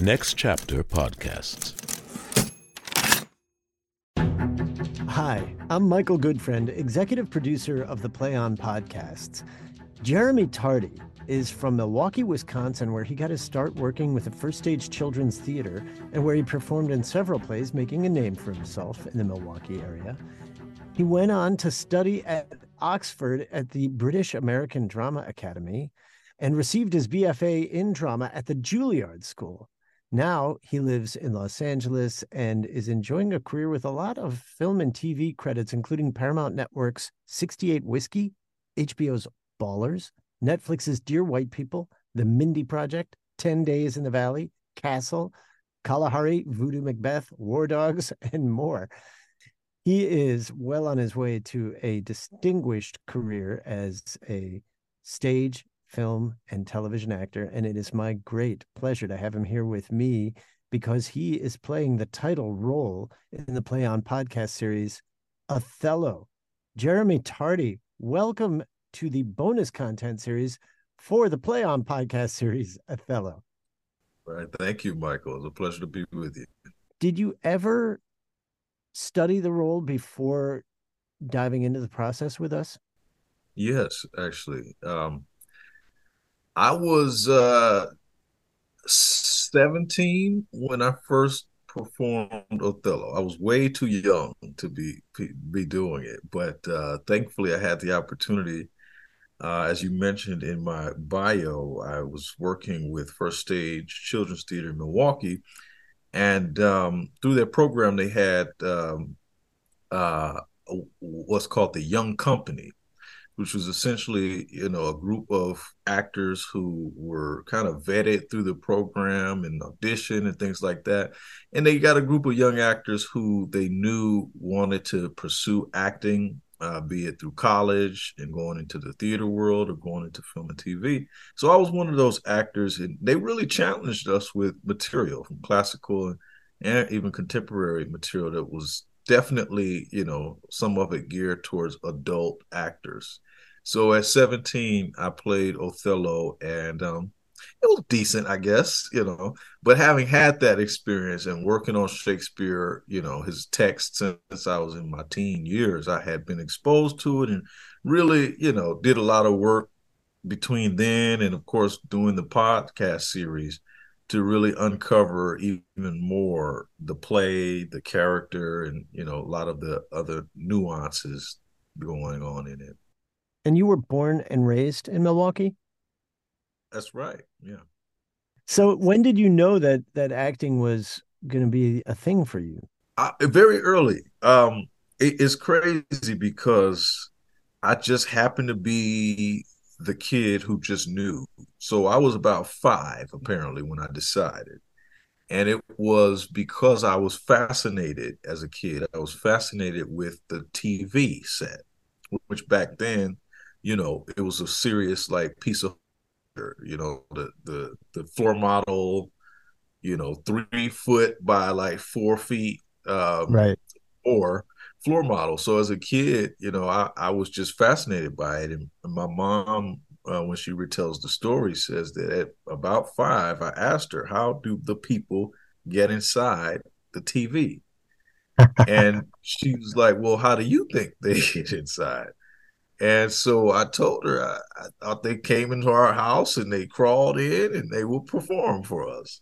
Next Chapter Podcasts. Hi, I'm Michael Goodfriend, executive producer of the Play On podcasts. Jeremy Tardy is from Milwaukee, Wisconsin, where he got his start working with the First Stage Children's Theater and where he performed in several plays, making a name for himself in the Milwaukee area. He went on to study at Oxford at the British American Drama Academy and received his BFA in drama at the Juilliard School. Now he lives in Los Angeles and is enjoying a career with a lot of film and TV credits, including Paramount Network's 68 Whiskey, HBO's Ballers, Netflix's Dear White People, The Mindy Project, 10 Days in the Valley, Castle, Kalahari, Voodoo Macbeth, War Dogs, and more. He is well on his way to a distinguished career as a stage, film, and television actor. And it is my great pleasure to have him here with me because he is playing the title role in the Play On podcast series, Othello. Jeremy Tardy, welcome to the bonus content series for the Play On podcast series, Othello. All right. Thank you, Michael. It's a pleasure to be with you. Did you ever study the role before diving into the process with us? Yes, actually. Um, I was uh, 17 when I first performed Othello. I was way too young to be be doing it, but uh, thankfully I had the opportunity uh, as you mentioned in my bio, I was working with First Stage Children's Theater in Milwaukee, and um, through their program, they had um, uh, what's called the Young Company, which was essentially you know a group of actors who were kind of vetted through the program and audition and things like that, and they got a group of young actors who they knew wanted to pursue acting uh, be it through college and going into the theater world or going into film and TV. So I was one of those actors, and they really challenged us with material from classical and, even contemporary material that was definitely, you know, some of it geared towards adult actors. So at 17, I played Othello, and um, it was decent, I guess, you know. But having had that experience and working on Shakespeare, you know, his text since I was in my teen years, I had been exposed to it and really, you know, did a lot of work between then and, of course, doing the podcast series to really uncover even more the play, the character, and, you know, a lot of the other nuances going on in it. And you were born and raised in Milwaukee? That's right. Yeah. So when did you know that that acting was going to be a thing for you? Uh, very early. Um, it, it's crazy because I just happened to be the kid who just knew. So I was about five apparently when I decided. And it was because I was fascinated as a kid. I was fascinated with the TV set, which back then, you know, it was a serious like piece of you know, the the the floor model, you know, three foot by like four feet, um, right, or floor model. So as a kid, you know, I, I was just fascinated by it, and my mom. Uh, when she retells the story, says that at about five, I asked her, "How do the people get inside the TV?" and she was like, "Well, how do you think they get inside?" And so I told her I, I, thought they came into our house and they crawled in and they would perform for us.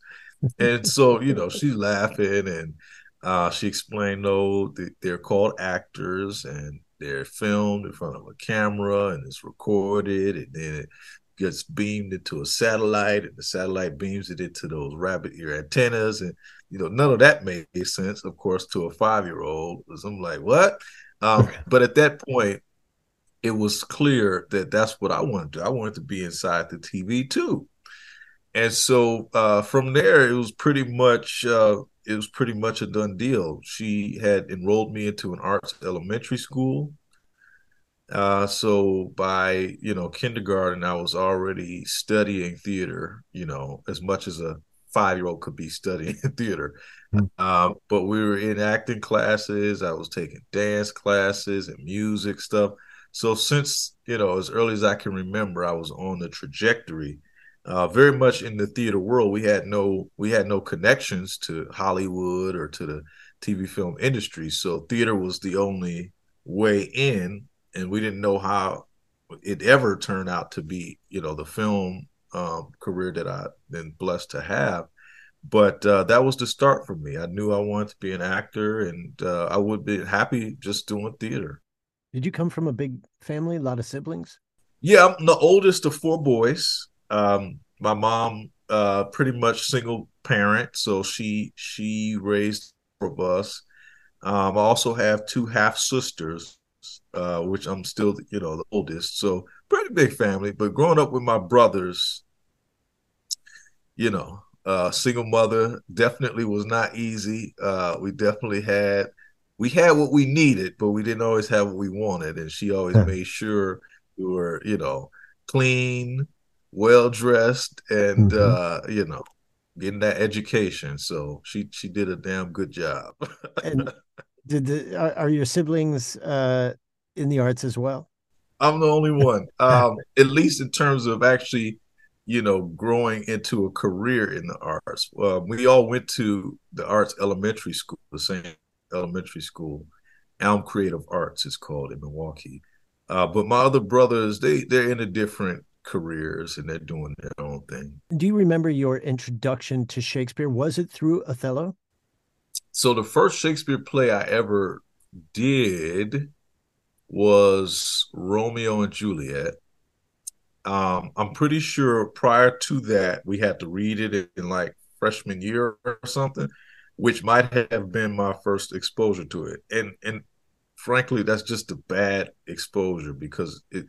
and so, you know, she's laughing and uh, she explained, no, they're called actors and they're filmed in front of a camera and it's recorded and then it gets beamed into a satellite and the satellite beams it into those rabbit ear antennas. And, you know, none of that made sense, of course, to a five year old. I'm like, what? Um, but at that point, it was clear that that's what I wanted to do. I wanted to be inside the TV too. And so uh, from there, it was pretty much uh, it was pretty much a done deal. She had enrolled me into an arts elementary school. Uh, so by you know kindergarten, I was already studying theater. You know, as much as a five year old could be studying theater. Mm-hmm. but we were in acting classes. I was taking dance classes and music stuff. So since you know as early as I can remember, I was on the trajectory uh, very much in the theater world. We had no we had no connections to Hollywood or to the TV film industry, so theater was the only way in, and we didn't know how it ever turned out to be. You know, the film um, career that I've been blessed to have. But uh, that was the start for me. I knew I wanted to be an actor, and uh, I would be happy just doing theater. Did you come from a big family, a lot of siblings? Yeah, I'm the oldest of four boys. Um, my mom, uh, pretty much single parent, so she she raised four of us. Um, I also have two half sisters, uh, which I'm still, you know, the oldest. So pretty big family. But growing up with my brothers, you know, uh, single mother definitely was not easy. Uh, we definitely had we had what we needed, but we didn't always have what we wanted. And she always made sure we were, you know, clean, well dressed, and mm-hmm. uh, you know, getting that education. So she she did a damn good job. and did the, are, are, your siblings uh, in the arts as well? I'm the only one, um, at least in terms of actually, you know, growing into a career in the arts. Uh, we all went to the arts elementary school, the same elementary school. Elm Creative Arts is called in Milwaukee. Uh, but my other brothers, they they're in a different careers and they're doing their own thing. Do you remember your introduction to Shakespeare? Was it through Othello? So the first Shakespeare play I ever did was Romeo and Juliet. Um, I'm pretty sure prior to that we had to read it in, in like freshman year or something, which might have been my first exposure to it. And and frankly, that's just a bad exposure because it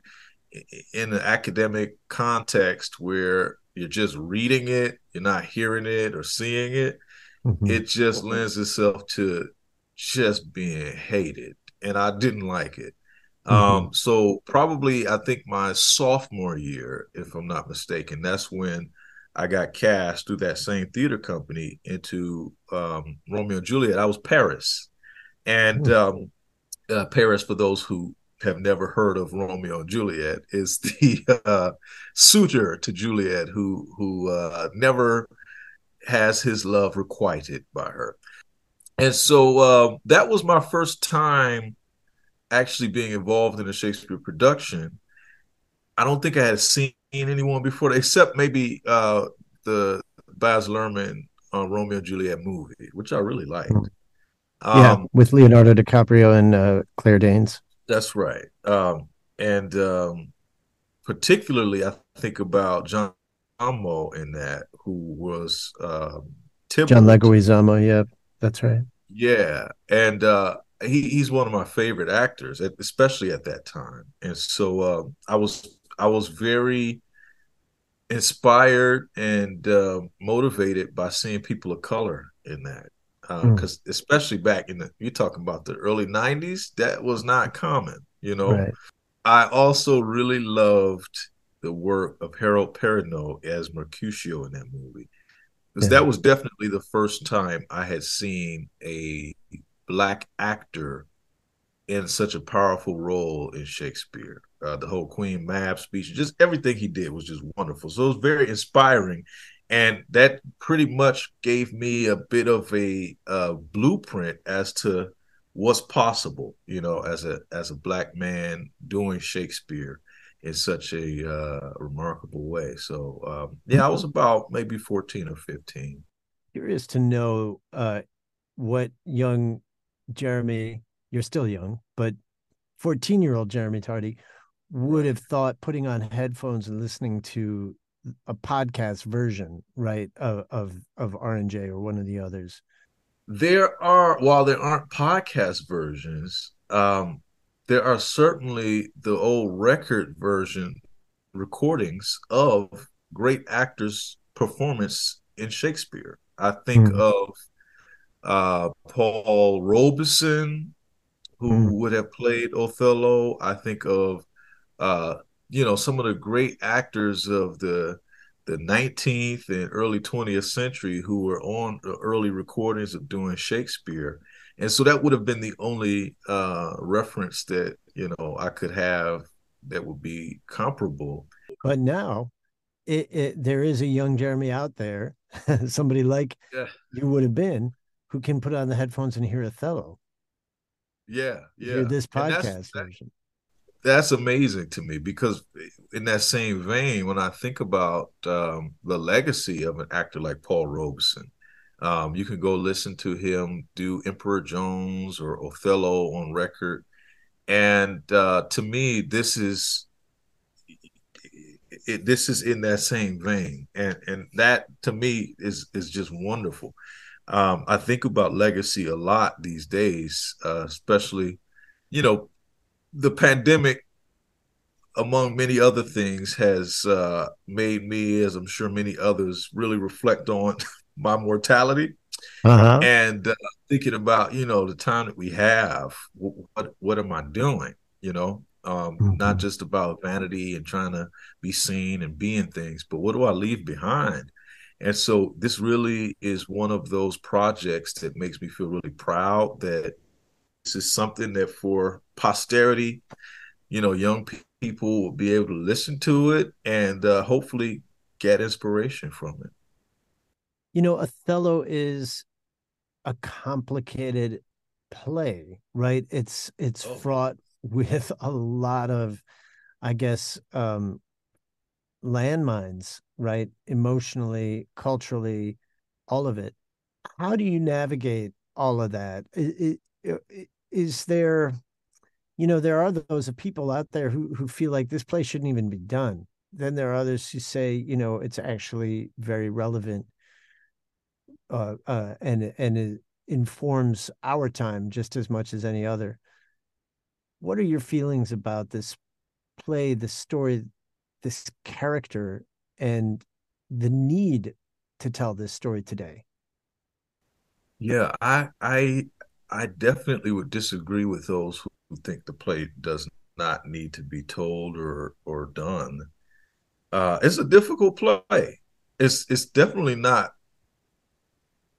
in an academic context where you're just reading it, you're not hearing it or seeing it, mm-hmm. it just lends itself to just being hated. And I didn't like it. Mm-hmm. Um, so probably I think my sophomore year, if I'm not mistaken, that's when I got cast through that same theater company into um, Romeo and Juliet. I was Paris, and mm-hmm. um, uh, Paris, for those who have never heard of Romeo and Juliet is the uh, suitor to Juliet who who uh, never has his love requited by her. And so uh, that was my first time actually being involved in a Shakespeare production. I don't think I had seen anyone before, except maybe uh, the Baz Luhrmann uh, Romeo and Juliet movie, which I really liked. Mm. Yeah, um, with Leonardo DiCaprio and uh, Claire Danes. That's right. Um, and um, particularly, I think about John Amo in that, who was um, John Leguizamo. Yeah, that's right. Yeah, and uh, he, he's one of my favorite actors, especially at that time. And so uh, I was I was very inspired and uh, motivated by seeing people of color in that because uh, mm. especially back in the you're talking about the early 90s that was not common you know right. i also really loved the work of harold perrineau as mercutio in that movie because yeah. that was definitely the first time i had seen a black actor in such a powerful role in shakespeare. Uh, the whole queen mab speech just everything he did was just wonderful. So it was very inspiring. And that pretty much gave me a bit of a uh, blueprint as to what's possible you know as a as a black man doing shakespeare in such a uh, remarkable way. So um, yeah i was about maybe 14 or 15 curious to know uh, what young jeremy you're still young but 14 year old jeremy tardy would have thought putting on headphones and listening to a podcast version, right, of of of RNJ or one of the others? There are, while there aren't podcast versions, um, there are certainly the old record version recordings of great actors' performance in Shakespeare. I think mm. of uh, Paul Robeson, who mm. would have played Othello. I think of uh, you know some of the great actors of the the 19th and early 20th century who were on the early recordings of doing Shakespeare. And so that would have been the only uh, reference that, you know, I could have that would be comparable. But now it, it, there is a young Jeremy out there, somebody like yeah. you would have been, who can put on the headphones and hear Othello. Yeah, yeah. This podcast that's, version. That's amazing to me because, in that same vein, when I think about um, the legacy of an actor like Paul Robeson, um, you can go listen to him do Emperor Jones or Othello on record, and uh, to me, this is it, this is in that same vein, and and that to me is is just wonderful. Um, I think about legacy a lot these days, uh, especially, you know, the pandemic, among many other things, has uh, made me, as I'm sure many others, really reflect on my mortality uh-huh. and uh, thinking about, you know, the time that we have. What what am I doing? You know, um, mm-hmm. not just about vanity and trying to be seen and being things, but what do I leave behind? And so this really is one of those projects that makes me feel really proud that this is something that for posterity, you know, young people will be able to listen to it and uh, hopefully get inspiration from it. You know, Othello is a complicated play, right? It's it's oh. fraught with a lot of, I guess, um, landmines, right? Emotionally, culturally, all of it. How do you navigate all of that? Is, there, you know, there are those people out there who who feel like this play shouldn't even be done. Then there are others who say, you know, it's actually very relevant, uh, uh, and and it informs our time just as much as any other. What are your feelings about this play, the story this character and the need to tell this story today? Yeah i i i definitely would disagree with those who think the play does not need to be told or or done. Uh it's a difficult play. It's it's definitely not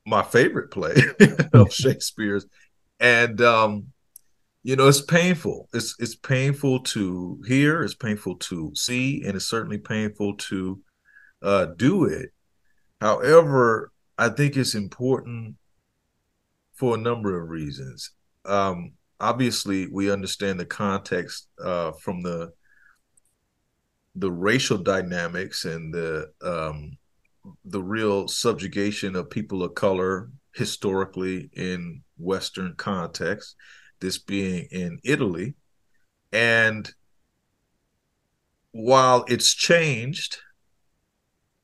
my favorite play of shakespeare's. And um you know it's painful. It's it's painful to hear it's painful to see and it's certainly painful to uh, do it. However i think it's important for a number of reasons. Um, obviously we understand the context uh, from the the racial dynamics and the um, the real subjugation of people of color historically in western context this being in Italy. And while it's changed,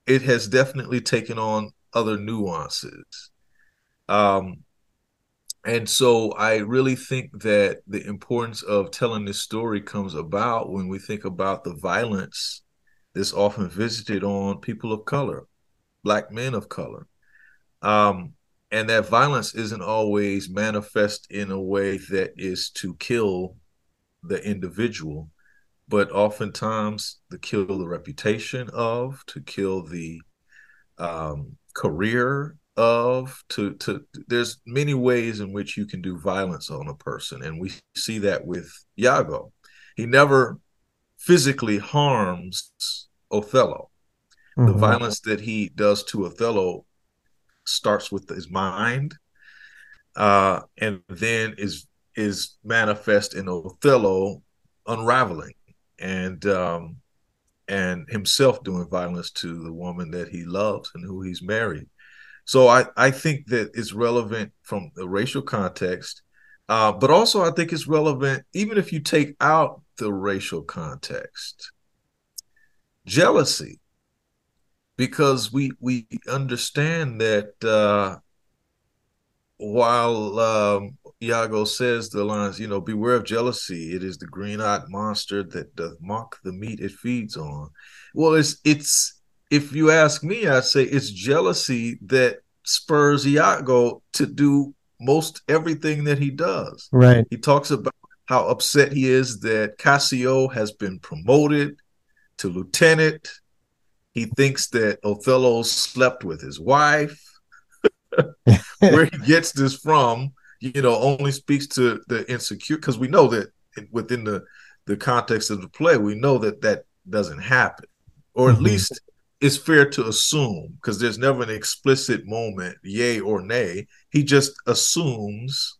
it has definitely taken on other nuances. Um, and so I really think that the importance of telling this story comes about when we think about the violence that's often visited on people of color, black men of color. Um, and that violence isn't always manifest in a way that is to kill the individual but oftentimes to kill the reputation of to kill the um, career of to to there's many ways in which you can do violence on a person. And we see that with Iago. He never physically harms Othello. Mm-hmm. the violence that he does to Othello starts with his mind, uh, and then is is manifest in Othello unraveling and um, and himself doing violence to the woman that he loves and who he's married. So I, I think that it's relevant from the racial context, uh, but also I think it's relevant even if you take out the racial context. Jealousy because we we understand that uh, while um, Iago says the lines, you know, beware of jealousy. It is the green-eyed monster that doth mock the meat it feeds on. Well, it's it's if you ask me, I'd say it's jealousy that spurs Iago to do most everything that he does. Right. He talks about how upset he is that Cassio has been promoted to lieutenant he thinks that Othello slept with his wife. Where he gets this from, you know, only speaks to the insecure because we know that within the the context of the play, we know that that doesn't happen, or at mm-hmm. least it's fair to assume because there's never an explicit moment, yay or nay. He just assumes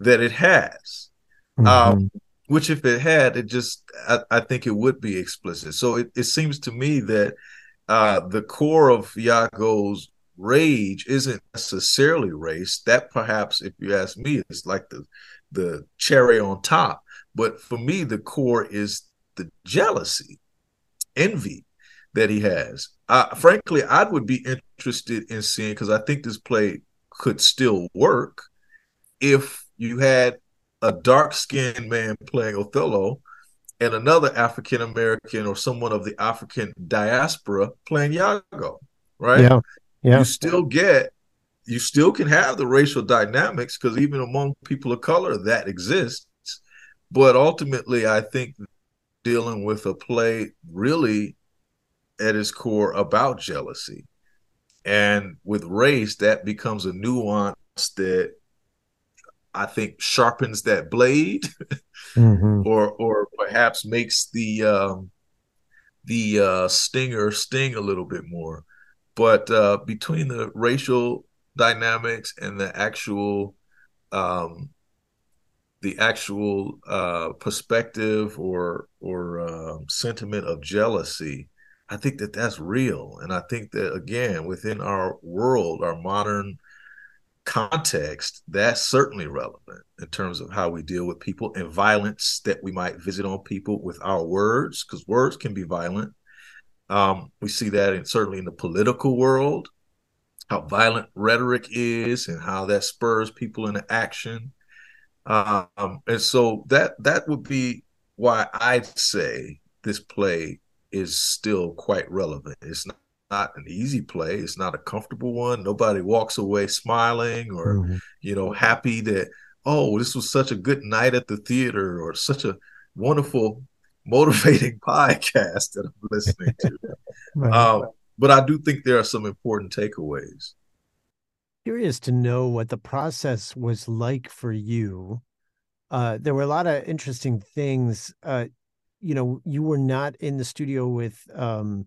that it has. Mm-hmm. Um, which if it had, it just I, I, think it would be explicit. So it, it seems to me that uh, the core of Iago's rage isn't necessarily race. That perhaps, if you ask me, is like the the cherry on top. But for me, the core is the jealousy, envy that he has. Uh, frankly, I would be interested in seeing because I think this play could still work if you had a dark skinned man playing Othello and another African American or someone of the African diaspora playing Iago, right? Yeah. Yeah. You still get, you still can have the racial dynamics because even among people of color that exists. But ultimately, I think dealing with a play really at its core about jealousy. And with race, that becomes a nuance that I think sharpens that blade, mm-hmm. or or perhaps makes the um, the uh, stinger sting a little bit more. But uh, between the racial dynamics and the actual um, the actual uh, perspective or or uh, sentiment of jealousy, I think that that's real, and I think that again within our world, our modern context, that's certainly relevant in terms of how we deal with people and violence that we might visit on people with our words, because words can be violent. Um, we see that in certainly in the political world, how violent rhetoric is and how that spurs people into action. Um, and so that that would be why I'd say this play is still quite relevant. It's not not an easy play. It's not a comfortable one. Nobody walks away smiling or, mm-hmm. you know, happy that, oh, this was such a good night at the theater or such a wonderful, motivating podcast that I'm listening to. right. um, but I do think there are some important takeaways. Curious to know what the process was like for you. Uh, there were a lot of interesting things. Uh, you know, you were not in the studio with um,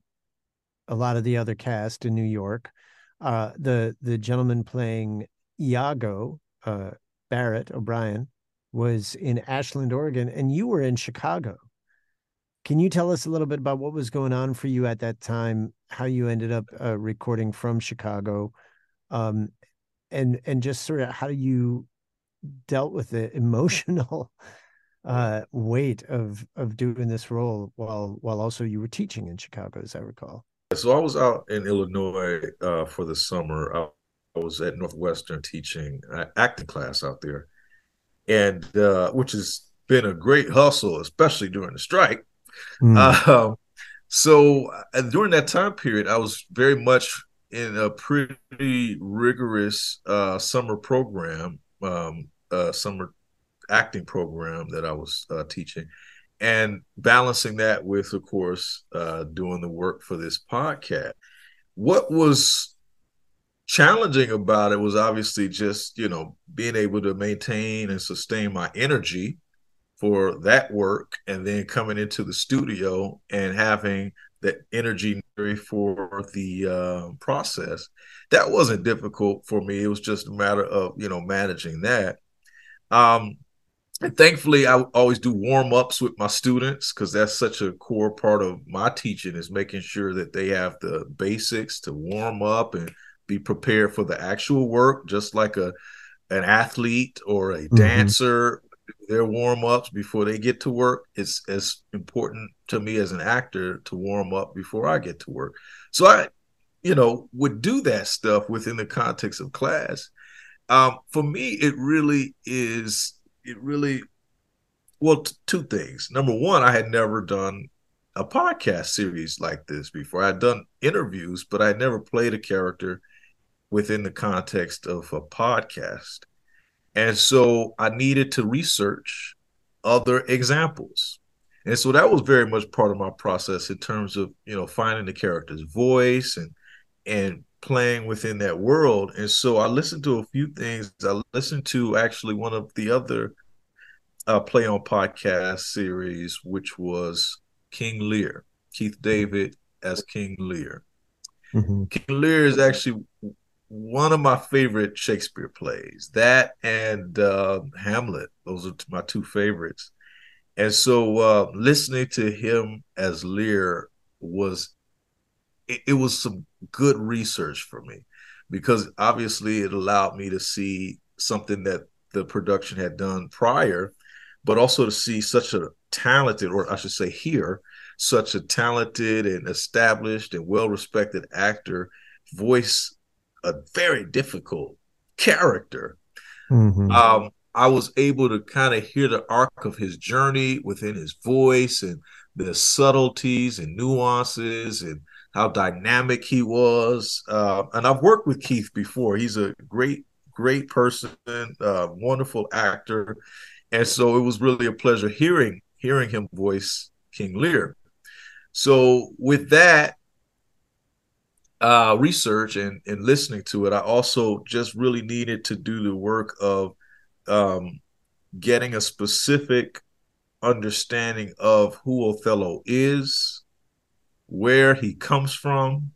a lot of the other cast in New York. Uh, the the gentleman playing Iago, uh, Barrett O'Brien, was in Ashland, Oregon, and you were in Chicago. Can you tell us a little bit about what was going on for you at that time? How you ended up uh, recording from Chicago, um, and and just sort of how you dealt with the emotional uh, weight of of doing this role while while also you were teaching in Chicago, as I recall. So I was out in Illinois uh, for the summer. I, I, was at Northwestern teaching uh, acting class out there, and uh, which has been a great hustle, especially during the strike. Mm. so during that time period, I was very much in a pretty rigorous uh, summer program, um, uh, summer acting program that I was uh, teaching and balancing that with, of course, uh, doing the work for this podcast. What was challenging about it was obviously just, you know, being able to maintain and sustain my energy for that work and then coming into the studio and having that energy for the uh, process. That wasn't difficult for me. It was just a matter of, you know, managing that. Um, and thankfully i always do warm ups with my students because that's such a core part of my teaching is making sure that they have the basics to warm up and be prepared for the actual work just like a an athlete or a mm-hmm. dancer their warm ups before they get to work. It's as important to me as an actor to warm up before i get to work. So i you know would do that stuff within the context of class. Um, for me it really is it really well t- two things. Number one i had never done a podcast series like this before. I'd done interviews but i'd never played a character within the context of a podcast. And so i needed to research other examples. And so that was very much part of my process in terms of you know finding the character's voice and and playing within that world. And so I listened to a few things. I listened to actually one of the other uh, play on podcast series, which was King Lear, Keith David as King Lear. Mm-hmm. King Lear is actually one of my favorite Shakespeare plays. That and uh, Hamlet; those are my two favorites. And so, uh, listening to him as Lear was it, it was some good research for me because obviously it allowed me to see something that the production had done prior, but also to see such a talented, or I should say, here, such a talented and established and well respected actor voice a very difficult character. Mm-hmm. Um, I was able to kind of hear the arc of his journey within his voice and the subtleties and nuances and how dynamic he was. Uh, and I've worked with Keith before. He's a great, great person, uh, wonderful actor, and so it was really a pleasure hearing hearing him voice King Lear. So with that uh, research and and listening to it, I also just really needed to do the work of um, getting a specific understanding of who Othello is, where he comes from,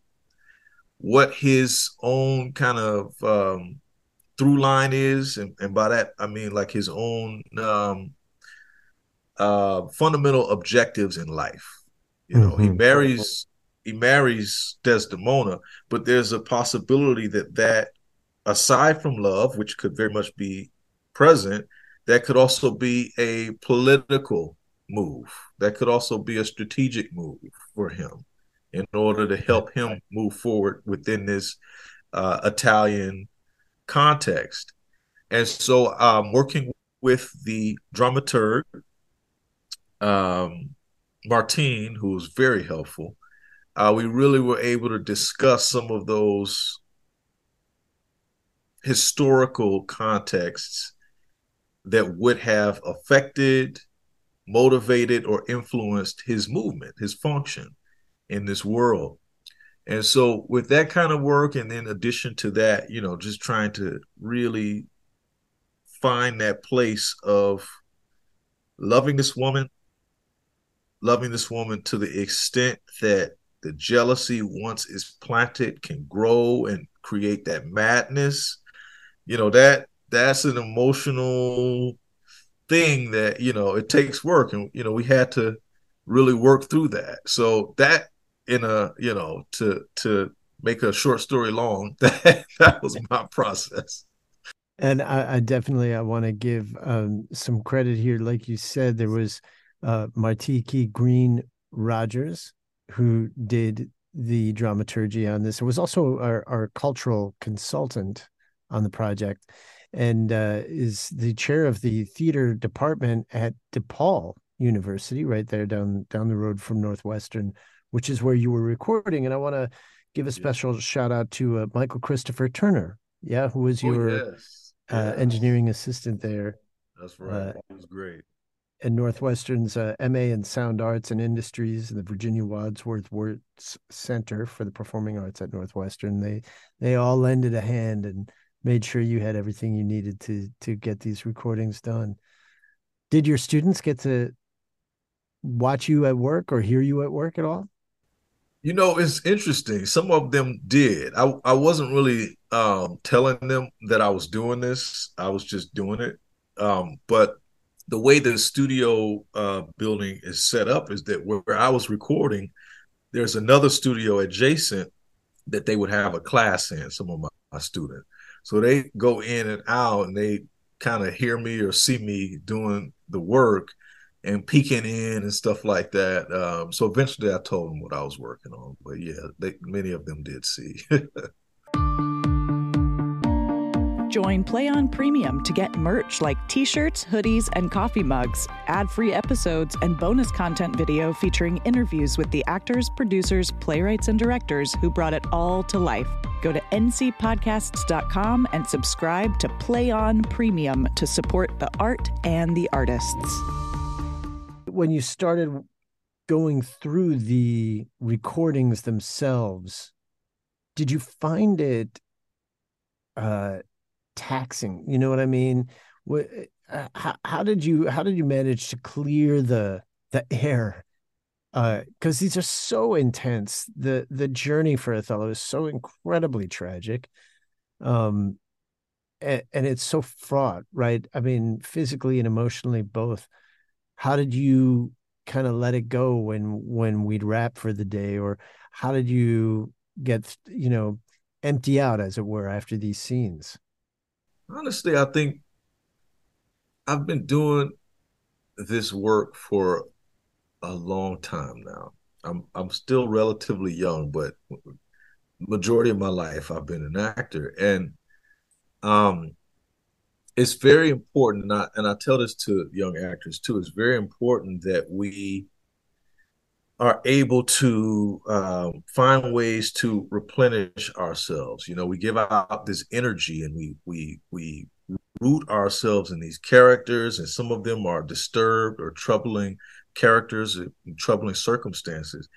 what his own kind of um, through line is, and, and by that I mean like his own um, uh, fundamental objectives in life. You know, mm-hmm. he marries he marries Desdemona, but there's a possibility that that aside from love, which could very much be present, that could also be a political move. That could also be a strategic move for him in order to help him move forward within this uh, Italian context. And so, um, working with the dramaturg, um, Martine, who was very helpful, uh, we really were able to discuss some of those historical contexts that would have affected, motivated, or influenced his movement, his function in this world. And so, with that kind of work, and in addition to that, you know, just trying to really find that place of loving this woman, loving this woman to the extent that the jealousy, once it's planted, can grow and create that madness. You know, that that's an emotional thing that, you know, it takes work. And, you know, we had to really work through that. So that in a you know to to make a short story long that that was my process and i, I definitely i want to give um, some credit here like you said there was uh Martine Kei Green-Rogers who did the dramaturgy on this it was also our, our cultural consultant on the project and uh, is the chair of the theater department at DePaul University, right there down down the road from Northwestern which is where you were recording. And I want to give a special yeah. shout out to uh, Michael Christopher Turner, yeah, who was oh, your oh, yes. Uh, yes. engineering assistant there. That's right. Uh, it was great. And Northwestern's uh, MA in Sound Arts and Industries and the Virginia Wadsworth Wertz Center for the Performing Arts at Northwestern. They they all lended a hand and made sure you had everything you needed to to get these recordings done. Did your students get to watch you at work or hear you at work at all? You know, it's interesting. Some of them did. I I wasn't really um, telling them that I was doing this. I was just doing it. Um, but the way the studio uh, building is set up is that where, where I was recording, there's another studio adjacent that they would have a class in. Some of my, my students, so they go in and out, and they kind of hear me or see me doing the work and peeking in and stuff like that. Um, so eventually, I told them what I was working on. But yeah, they, many of them did see. Join Play On Premium to get merch like t shirts, hoodies, and coffee mugs, ad free episodes, and bonus content video featuring interviews with the actors, producers, playwrights, and directors who brought it all to life. Go to ncpodcasts.com and subscribe to Play On Premium to support the art and the artists when you started going through the recordings themselves, did you find it uh, taxing? You know what I mean? What, uh, how, how did you how did you manage to clear the the air Uh because uh, these are so intense. The the journey for Othello is so incredibly tragic. Um, and, and it's so fraught, right? I mean, physically and emotionally both. How did you kind of let it go when when we'd wrap for the day, or how did you get you know empty out, as it were, after these scenes? Honestly, I think I've been doing this work for a long time now. I'm I'm still relatively young, but majority of my life I've been an actor, and um, it's very important. Not, and I tell this to young actors too. It's very important that we are able to um, find ways to replenish ourselves. You know, we give out this energy, and we we we root ourselves in these characters, and some of them are disturbed or troubling characters, troubling circumstances.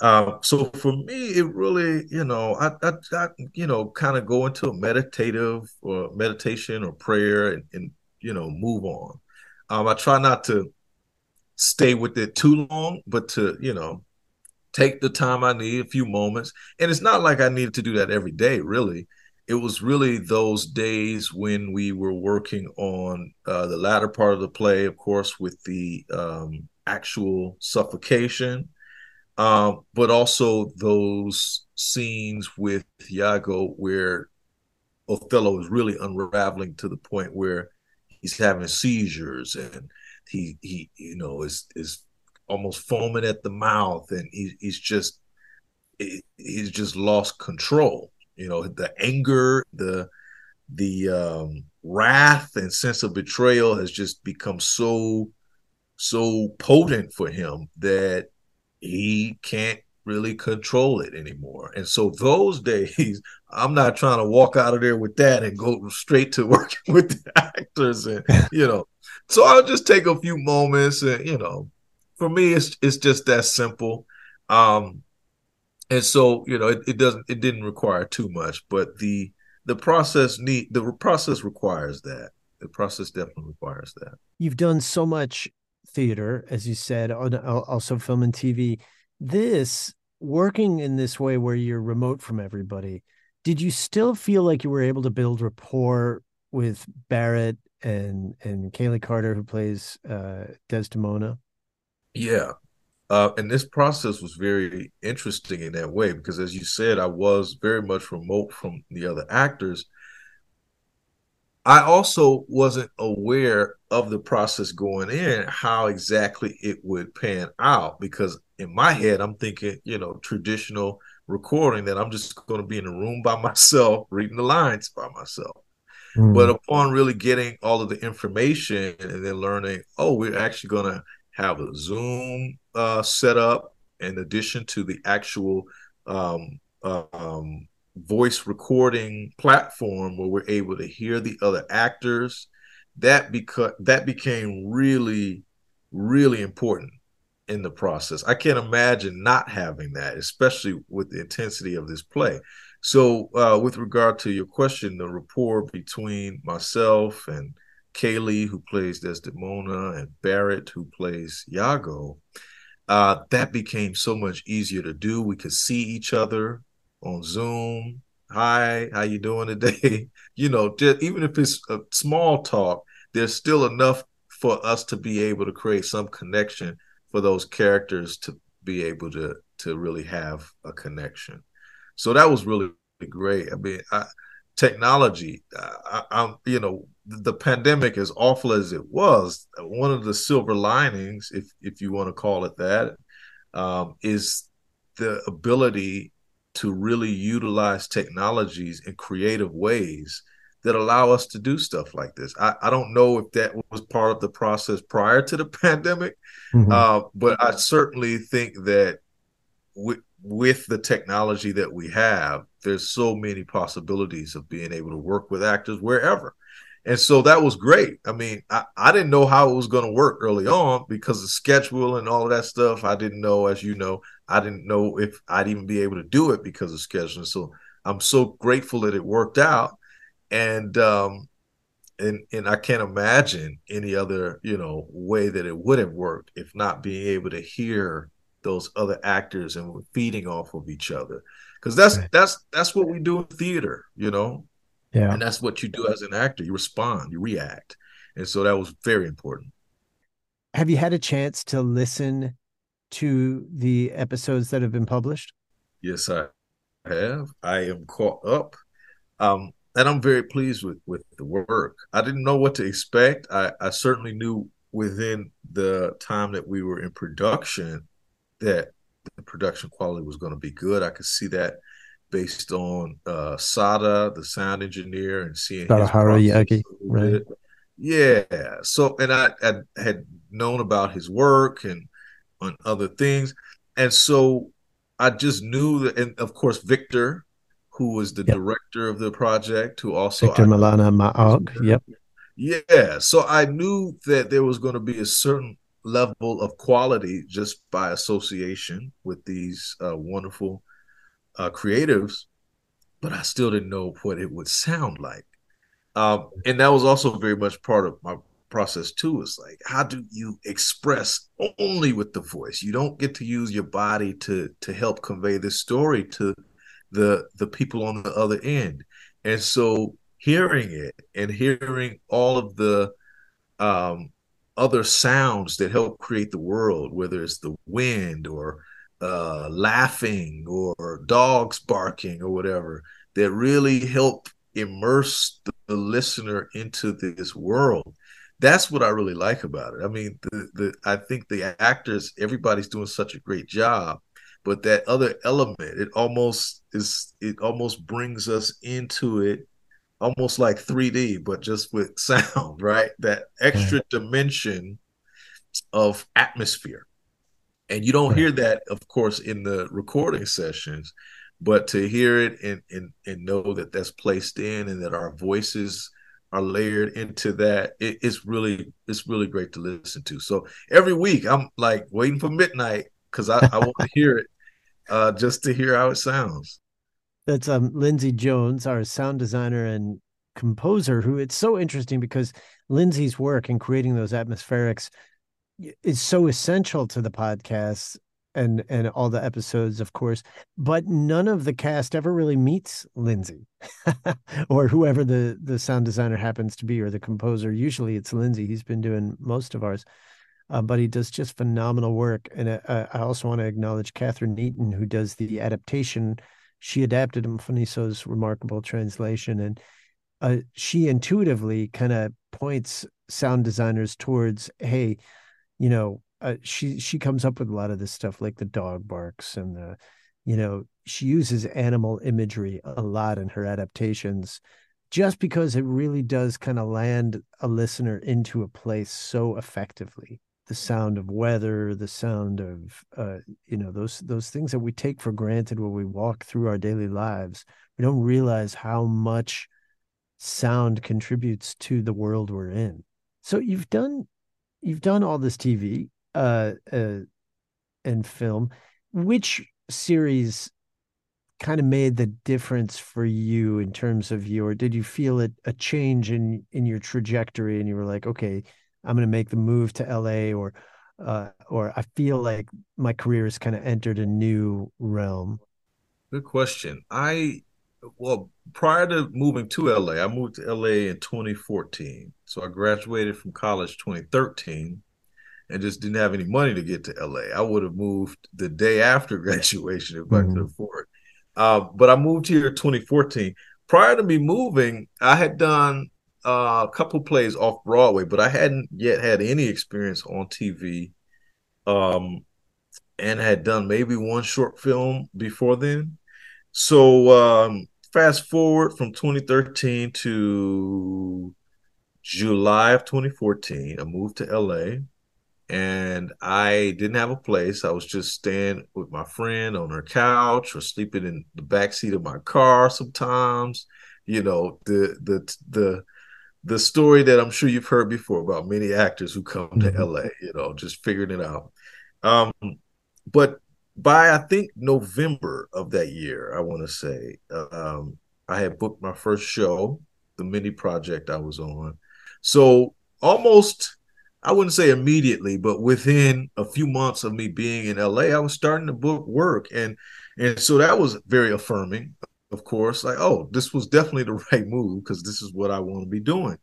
Uh, so for me, it really, you know, I, I, I you know, kind of go into a meditative or meditation or prayer and, and you know, move on. Um, I try not to stay with it too long, but to, you know, take the time I need, a few moments. And it's not like I needed to do that every day, really. It was really those days when we were working on uh, the latter part of the play, of course, with the um, actual suffocation um, but also those scenes with Iago where Othello is really unraveling to the point where he's having seizures and he he you know is is almost foaming at the mouth and he, he's just he's just lost control you know the anger the the um, wrath and sense of betrayal has just become so so potent for him that he can't really control it anymore. And so those days, I'm not trying to walk out of there with that and go straight to working with the actors and you know. So I'll just take a few moments and you know, for me it's it's just that simple. Um and so, you know, it, it doesn't it didn't require too much, but the the process need the process requires that. The process definitely requires that. You've done so much theater, as you said, also film and TV. This working in this way where you're remote from everybody, did you still feel like you were able to build rapport with Barrett and and Kaylee Carter, who plays uh, Desdemona? Yeah, uh, and this process was very interesting in that way because, as you said, I was very much remote from the other actors, I also wasn't aware of the process going in, how exactly it would pan out. Because in my head, I'm thinking, you know, traditional recording that I'm just going to be in a room by myself, reading the lines by myself. Mm. But upon really getting all of the information and then learning, oh, we're actually going to have a Zoom uh, set up in addition to the actual um, um, voice recording platform where we're able to hear the other actors that because that became really really important in the process. I can't imagine not having that especially with the intensity of this play. So uh, with regard to your question the rapport between myself and kaylee who plays desdemona and barrett who plays iago uh, that became so much easier to do. We could see each other on Zoom. Hi, how you doing today? you know, just, even if it's a small talk, there's still enough for us to be able to create some connection for those characters to be able to to really have a connection. So that was really great. I mean, I, technology. I, am you know, the pandemic, as awful as it was, one of the silver linings, if if you want to call it that, um, is the ability to really utilize technologies in creative ways that allow us to do stuff like this. I, I don't know if that was part of the process prior to the pandemic, mm-hmm. uh, but I certainly think that with, with the technology that we have, there's so many possibilities of being able to work with actors wherever. And so that was great. I mean, I, I didn't know how it was going to work early on because of schedule and all of that stuff. I didn't know, as you know, I didn't know if I'd even be able to do it because of scheduling. So I'm so grateful that it worked out. And um and and I can't imagine any other, you know, way that it would have worked if not being able to hear those other actors and we're feeding off of each other because that's right. that's that's what we do in theater you know yeah. And that's what you do as an actor. You respond you react. And so that was very important. Have you had a chance to listen to the episodes that have been published? Yes i have. I am caught up. Um and i'm very pleased with with the work. I didn't know what to expect. I i certainly knew within the time that we were in production that the production quality was going to be good. I could see that based on uh, Sada, the sound engineer, and seeing Sada Hiroyuki, right? Yeah. So, and I, I had known about his work and on other things, and so I just knew that, and of course Victor, who was the yep. director of the project, who also Victor Malana Maog. Yep. Yeah. So I knew that there was going to be a certain level of quality just by association with these uh, wonderful uh, creatives, but I still didn't know what it would sound like. Um, and that was also very much part of my process too. Is like, how do you express only with the voice? You don't get to use your body to to help convey this story to the the people on the other end. And so, hearing it and hearing all of the um, other sounds that help create the world, whether it's the wind or uh, laughing or dogs barking or whatever, that really help immerse the, listener into this world. That's what I really like about it. I mean, the, the I think the actors, everybody's doing such a great job, but that other element, it almost is, it almost brings us into it almost like 3D, but just with sound, right? That extra dimension of atmosphere. And you don't right. hear that, of course, in the recording sessions, but to hear it and, and and know that that's placed in and that our voices are layered into that, it, it's really it's really great to listen to. So every week I'm like waiting for midnight because I, I want to hear it, uh, just to hear how it sounds. That's um Lindsay Jones, our sound designer and composer, who it's so interesting because Lindsay's work in creating those atmospherics is so essential to the podcast and and all the episodes, of course. But none of the cast ever really meets Lindsay or whoever the the sound designer happens to be or the composer. Usually it's Lindsay. He's been doing most of ours. Uh, but he does just phenomenal work. And uh, I also want to acknowledge Catherine Neaton, who does the adaptation she adapted Mfoniso's remarkable translation, and uh, she intuitively kind of points sound designers towards, hey, you know, uh, she she comes up with a lot of this stuff like the dog barks and the, you know, she uses animal imagery a lot in her adaptations, just because it really does kind of land a listener into a place so effectively the sound of weather, the sound of uh, you know those those things that we take for granted when we walk through our daily lives. We don't realize how much sound contributes to the world we're in. So you've done you've done all this TV uh, uh, and film. Which series kind of made the difference for you in terms of your? Or did you feel it a change in in your trajectory, and you were like, okay I'm going to make the move to LA or uh, or I feel like my career has kind of entered a new realm? Good question. I well, prior to moving to LA, I moved to LA in 2014. So I graduated from college 2013 and just didn't have any money to get to LA. I would have moved the day after graduation if mm-hmm. I could afford. Uh, but I moved here 2014. Prior to me moving, I had done uh, a couple plays off Broadway, but I hadn't yet had any experience on TV. Um, and had done maybe one short film before then. So um, fast forward from 2013 to July of 2014, I moved to LA and I didn't have a place. I was just staying with my friend on her couch or sleeping in the back seat of my car sometimes. You know, the the the the story that I'm sure you've heard before about many actors who come to mm-hmm. LA, you know, just figuring it out. Um, but by I think November of that year, I want to say, um, I had booked my first show, the mini project I was on. So almost, I wouldn't say immediately, but within a few months of me being in LA, I was starting to book work, and and so that was very affirming. Of course, like oh, this was definitely the right move because this is what I want to be doing.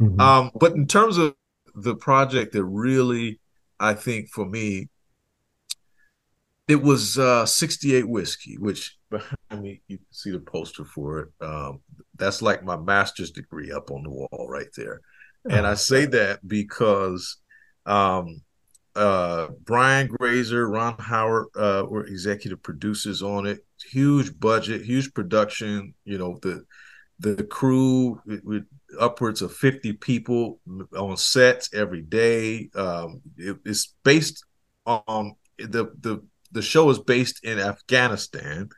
Mm-hmm. Um, but in terms of the project that really, I think for me, it was uh, 68 whiskey, which behind me you can see the poster for it. Um, that's like my master's degree up on the wall right there. And I say that because um, uh, Brian Grazer, Ron Howard uh, were executive producers on it. Huge budget, huge production. You know the the crew with upwards of 50 people on sets every day. Um, it, it's based on the the the show is based in Afghanistan.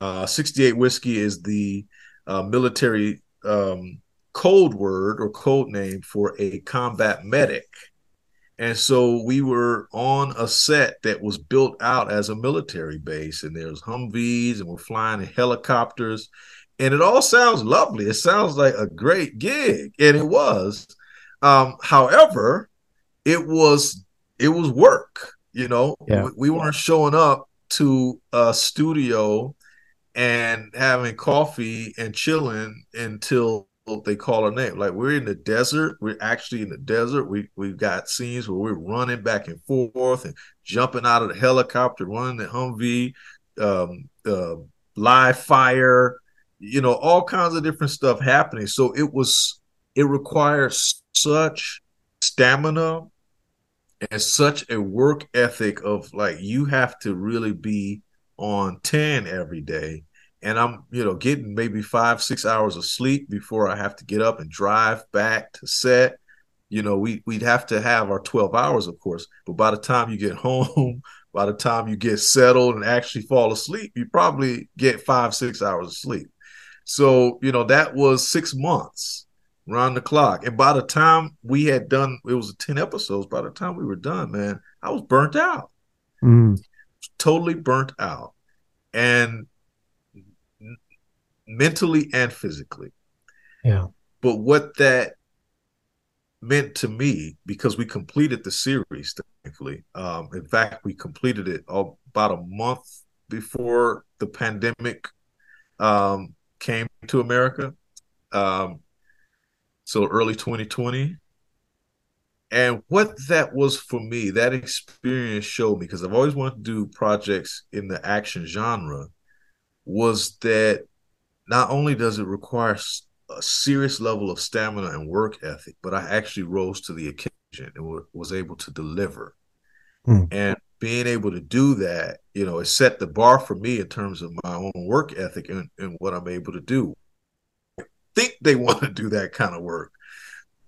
Uh, 68 whiskey is the uh, military um, code word or code name for a combat medic. And so we were on a set that was built out as a military base, and there's Humvees, and we're flying in helicopters, and it all sounds lovely. It sounds like a great gig, and it was. Um, however, it was it was work. You know, yeah. we, we weren't showing up to a studio and having coffee and chilling until they call our name. Like we're in the desert. We're actually in the desert. We we've got scenes where we're running back and forth and jumping out of the helicopter, running the Humvee, um, uh, live fire, you know, all kinds of different stuff happening. So it was it requires such stamina and such a work ethic of like you have to really be on 10 every day and I'm, you know, getting maybe five, six hours of sleep before I have to get up and drive back to set. You know, we we'd have to have our 12 hours, of course, but by the time you get home, by the time you get settled and actually fall asleep, you probably get five, six hours of sleep. So, you know, that was six months round the clock. And by the time we had done, it was 10 episodes. By the time we were done, man, I was burnt out. Mm. Totally burnt out. And mentally and physically. Yeah. But what that meant to me, because we completed the series, thankfully. Um, in fact, we completed it all, about a month before the pandemic um, came to America. Um, so early 2020. And what that was for me, that experience showed me, because I've always wanted to do projects in the action genre, was that not only does it require a serious level of stamina and work ethic, but I actually rose to the occasion and was able to deliver. Hmm. And being able to do that, you know, it set the bar for me in terms of my own work ethic and, and what I'm able to do. Think they want to do that kind of work,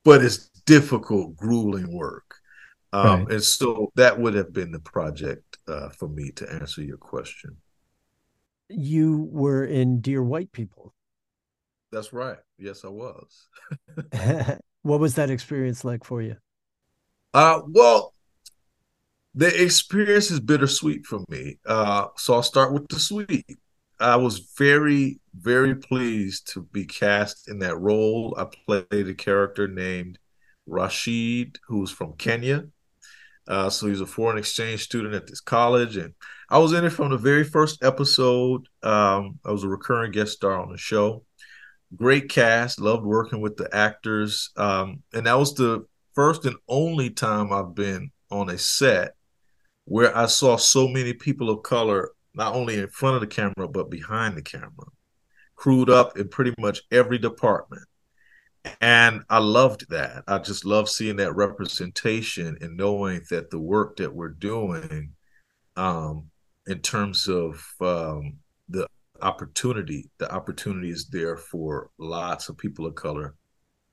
but it's difficult, grueling work. Um, right. And so that would have been the project uh, for me to answer your question you were in Dear White People. That's right. Yes, I was. what was that experience like for you? Uh, well, the experience is bittersweet for me. Uh, so I'll start with the sweet. I was very, very pleased to be cast in that role. I played a character named Rashid, who's from Kenya. Uh, so he's a foreign exchange student at this college, and I was in it from the very first episode. Um, I was a recurring guest star on the show. Great cast, loved working with the actors, um, and that was the first and only time I've been on a set where I saw so many people of color, not only in front of the camera but behind the camera, crewed up in pretty much every department and I loved that. I just love seeing that representation and knowing that the work that we're doing, um, in terms of um, the opportunity, the opportunity is there for lots of people of color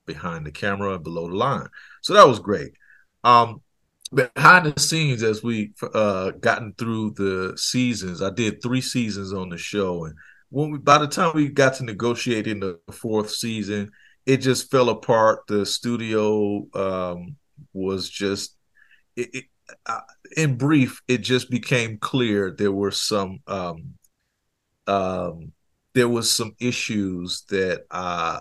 behind the camera and below the line. So that was great. Um, behind the scenes, as we uh, gotten through the seasons, I did three seasons on the show, and when we, by the time we got to negotiating the fourth season it just fell apart. The studio um, was just, it, it, uh, in brief, it just became clear there were some, um, um, there was some issues that uh,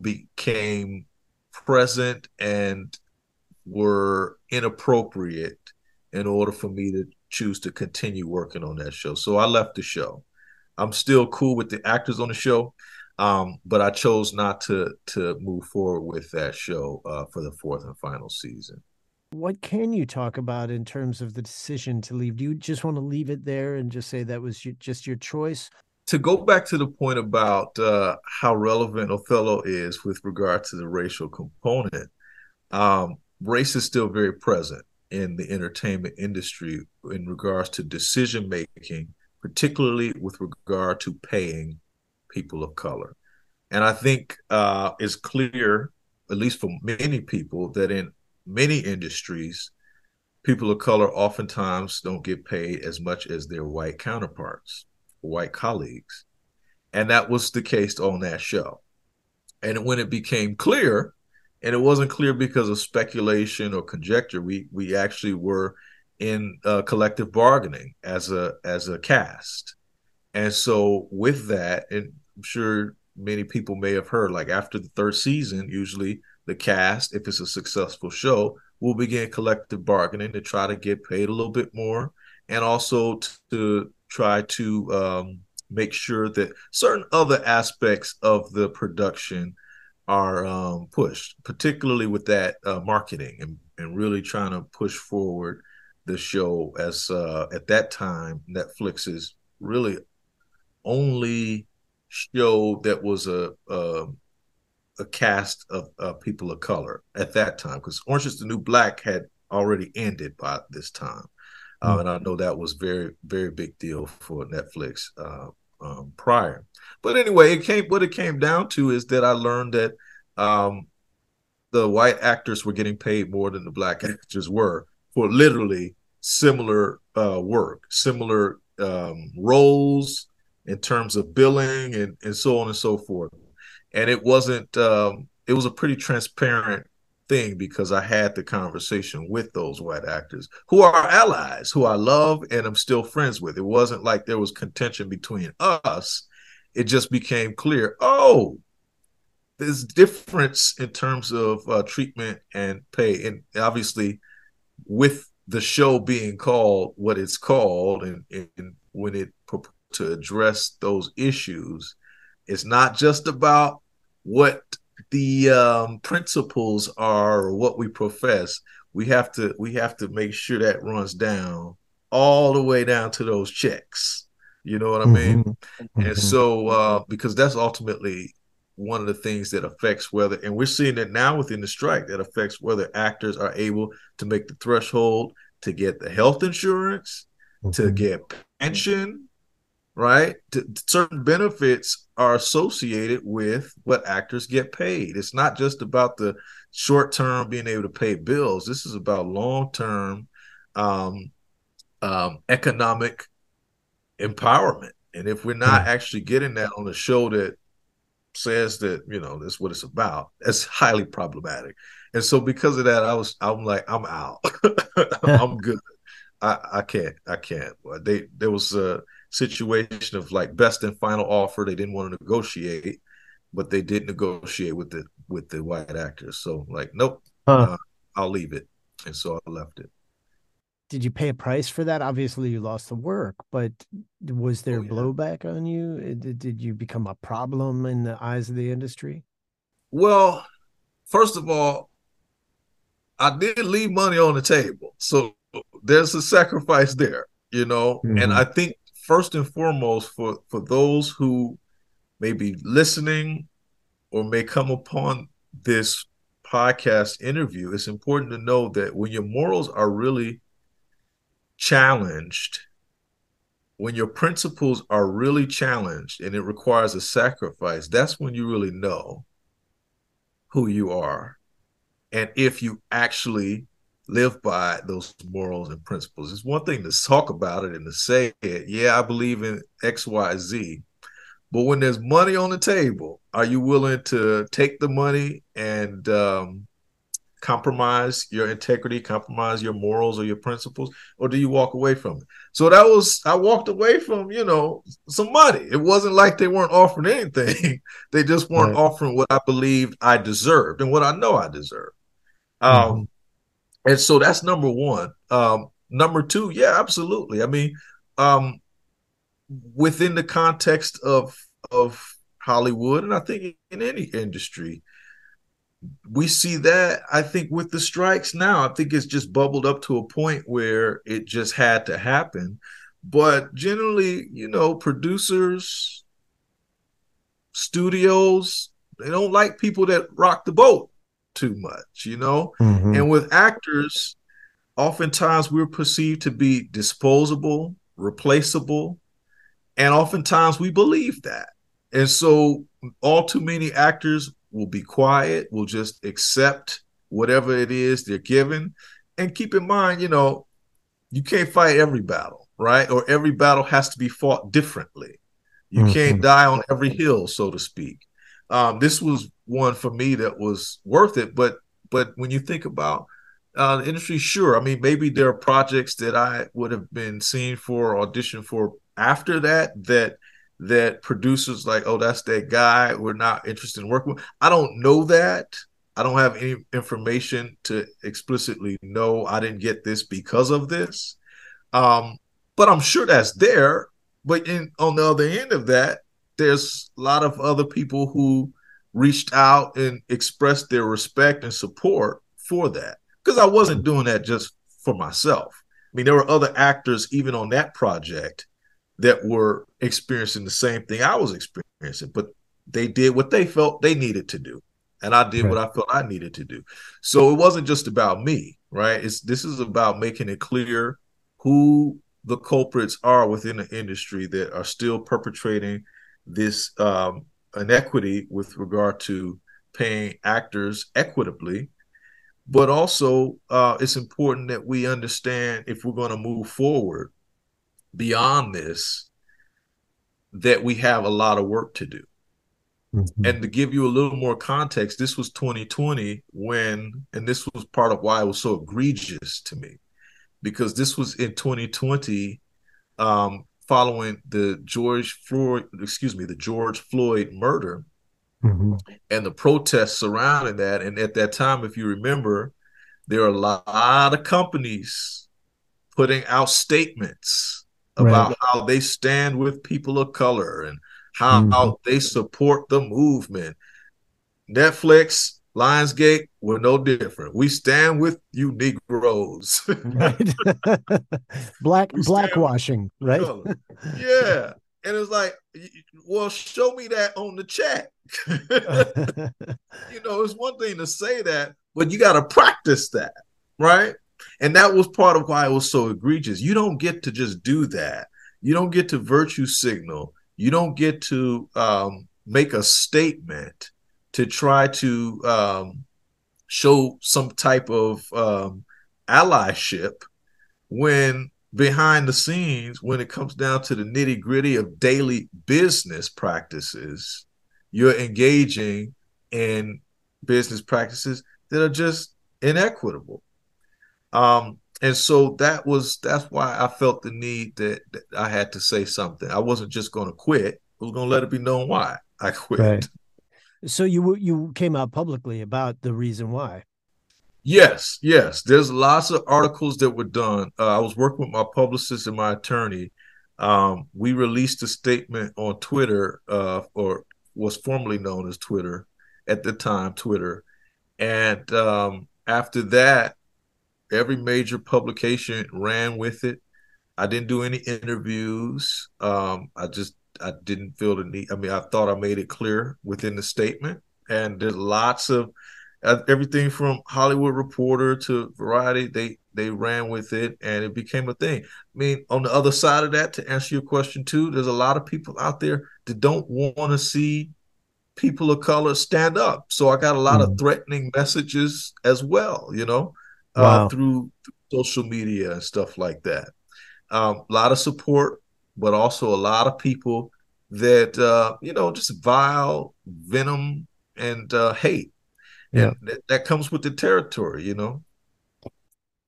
became present and were inappropriate in order for me to choose to continue working on that show. So I left the show. I'm still cool with the actors on the show, um, but I chose not to to move forward with that show uh, for the fourth and final season. What can you talk about in terms of the decision to leave? Do you just want to leave it there and just say that was your, just your choice? To go back to the point about uh, how relevant Othello is with regard to the racial component, um, race is still very present in the entertainment industry in regards to decision making, particularly with regard to paying people of color. And I think uh, it's clear, at least for many people, that in many industries, people of color oftentimes don't get paid as much as their white counterparts, white colleagues. And that was the case on that show. And when it became clear and it wasn't clear because of speculation or conjecture. We we actually were in uh, collective bargaining as a as a cast, and so with that, and I'm sure many people may have heard, like after the third season, usually the cast, if it's a successful show, will begin collective bargaining to try to get paid a little bit more, and also to try to um, make sure that certain other aspects of the production are um, pushed, particularly with that uh, marketing and, and really trying to push forward the show as uh, at that time Netflix's really only show that was a a, a cast of uh, people of color at that time because Orange is the New Black had already ended by this time, mm-hmm. and I know that was very very big deal for Netflix uh, um, prior. But anyway, it came what it came down to is that I learned that um, the white actors were getting paid more than the black actors were for literally similar uh, work, similar um, roles in terms of billing and, and so on and so forth. And it wasn't, um, it was a pretty transparent thing because I had the conversation with those white actors who are allies, who I love and I'm still friends with. It wasn't like there was contention between us. It just became clear, oh, there's difference in terms of uh, treatment and pay, and obviously, with the show being called what it's called, and, and when it to address those issues, it's not just about what the um, principles are what we profess. We have to we have to make sure that runs down all the way down to those checks. You know what I mean? Mm-hmm. And so uh, because that's ultimately one of the things that affects whether, and we're seeing it now within the strike, that affects whether actors are able to make the threshold to get the health insurance, mm-hmm. to get pension, right? Certain benefits are associated with what actors get paid. It's not just about the short term being able to pay bills. This is about long term um, um, economic empowerment. And if we're not mm-hmm. actually getting that on a show that says that you know that's what it's about that's highly problematic and so because of that i was i'm like i'm out i'm good i i can't i can't they there was a situation of like best and final offer they didn't want to negotiate but they did negotiate with the with the white actors so like nope huh. uh, i'll leave it and so i left it did you pay a price for that? Obviously, you lost the work, but was there oh, yeah. blowback on you? Did, did you become a problem in the eyes of the industry? Well, first of all, I did leave money on the table. So there's a sacrifice there, you know. Mm-hmm. And I think first and foremost for for those who may be listening or may come upon this podcast interview, it's important to know that when your morals are really challenged, when your principles are really challenged and it requires a sacrifice, that's when you really know who you are. And if you actually live by those morals and principles, it's one thing to talk about it and to say it. Yeah, I believe in X, Y, Z. But when there's money on the table, are you willing to take the money and um, compromise your integrity, compromise your morals or your principles, or do you walk away from it? So that was I walked away from, you know, some money. It wasn't like they weren't offering anything. they just weren't right. offering what I believed I deserved and what I know I deserved. Um, mm-hmm. And so that's number one. Um, number two, yeah, absolutely. I mean, um, within the context of of Hollywood, and I think in any industry, we see that. I think with the strikes now, I think it's just bubbled up to a point where it just had to happen. But generally, you know, producers, studios, they don't like people that rock the boat too much, you know? Mm-hmm. And with actors, oftentimes we're perceived to be disposable, replaceable, and oftentimes we believe that. And so all too many actors will be quiet, will just accept whatever it is they're given. And keep in mind, you know, you can't fight every battle, right? Or every battle has to be fought differently. You mm-hmm. can't die on every hill, so to speak. Um, this was one for me that was worth it, but but when you think about uh, the industry, sure. I mean, maybe there are projects that I would have been seen for audition for after that that that producers like, oh, that's that guy. We're not interested in working with. I don't know that. I don't have any information to explicitly know I didn't get this because of this. Um, but I'm sure that's there. But in, on the other end of that, there's a lot of other people who reached out and expressed their respect and support for that because I wasn't doing that just for myself. I mean, there were other actors even on that project that were experiencing the same thing I was experiencing, but they did what they felt they needed to do. And I did right. what I felt I needed to do. So it wasn't just about me, right? It's this is about making it clear who the culprits are within the industry that are still perpetrating this um, inequity with regard to paying actors equitably but also uh, it's important that we understand if we're going to move forward beyond this that we have a lot of work to do mm-hmm. and to give you a little more context this was 2020 when and this was part of why it was so egregious to me because this was in 2020 um, following the George Floyd, excuse me, the George Floyd murder mm-hmm. and the protests surrounding that. And at that time, if you remember, there are a lot of companies putting out statements about right. how they stand with people of color and how, mm-hmm. how they support the movement. Netflix Lionsgate, we're no different. We stand with you Negroes. right. Black blackwashing, right? yeah. And it's like, well, show me that on the chat. you know, it's one thing to say that, but you got to practice that, right? And that was part of why it was so egregious. You don't get to just do that. You don't get to virtue signal. You don't get to um, make a statement to try to um, show some type of um, allyship when behind the scenes, when it comes down to the nitty gritty of daily business practices, you're engaging in business practices that are just inequitable. Um, and so that was that's why I felt the need that, that I had to say something. I wasn't just going to quit. I was going to let it be known why I quit. Right. So you you came out publicly about the reason why. Yes, yes. There's lots of articles that were done. Uh, I was working with my publicist and my attorney. Um, we released a statement on Twitter, uh, or was formerly known as Twitter at the time, Twitter. And um, after that, every major publication ran with it. I didn't do any interviews. Um, I just I didn't feel the need. I mean, I thought I made it clear within the statement, and there's lots of uh, everything from Hollywood Reporter to Variety. They they ran with it, and it became a thing. I mean, on the other side of that, to answer your question too, there's a lot of people out there that don't want to see people of color stand up. So I got a lot mm. of threatening messages as well. You know, uh, wow. uh, through, through, social media and stuff like that. Um, a lot of support but also a lot of people that uh, you know just vile venom and uh, hate, yeah. and that, that comes with the territory. You know.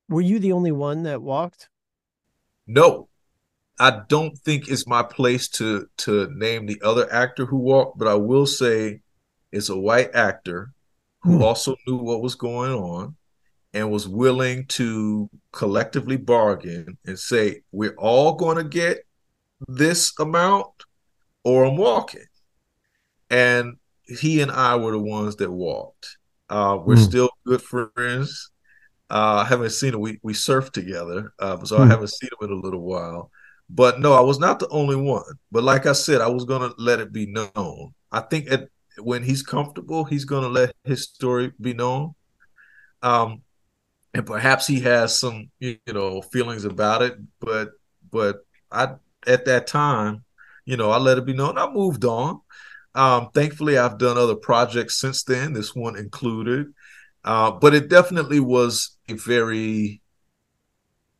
Were you the only one that walked? No, I don't think it's my place to to name the other actor who walked, but I will say it's a white actor who hmm. also knew what was going on, and was willing to collectively bargain and say, we're all going to get this amount or I'm walking. And he and I were the ones that walked. Uh, we're mm. still good friends. Uh, I haven't seen him. We we surfed together, uh, so mm. I hmm. haven't seen him in a little while. But no, I was not the only one. But like I said, I was gonna let it be known. I think at, when he's comfortable, he's gonna let his story be known. Um, and perhaps he has some you know feelings about it. But but I at that time, you know, I let it be known. I moved on. Um, thankfully, I've done other projects since then. This one included, uh, but it definitely was a very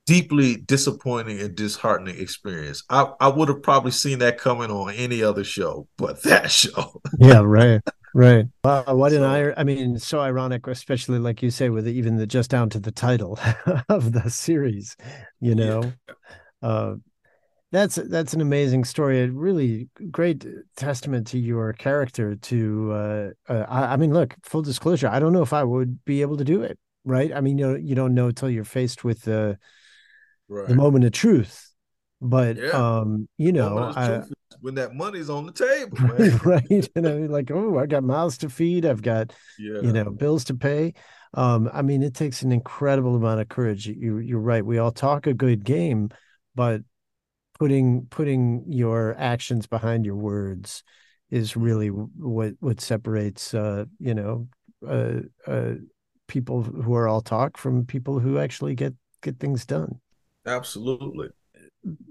deeply disappointing and disheartening experience. I, I would have probably seen that coming on any other show, but that show. yeah, right. Right. Wow. What an I I mean, so ironic, especially like you say, with even the just down to the title of the series, you know. Yeah. Uh, that's that's an amazing story. A really great testament to your character. To uh, uh, I, I, mean, look, full disclosure, I don't know if I would be able to do it. Right? I mean, you know, you don't know until you're faced with the right. the moment of truth. But yeah. um, you know, I, when that money's on the table, right? And I'm like, oh, I got mouths to feed. I've got yeah. you know bills to pay. Um, I mean, it takes an incredible amount of courage. You, you're right. We all talk a good game, but putting putting your actions behind your words is really what what separates uh, you know uh, uh, people who are all talk from people who actually get get things done. Absolutely.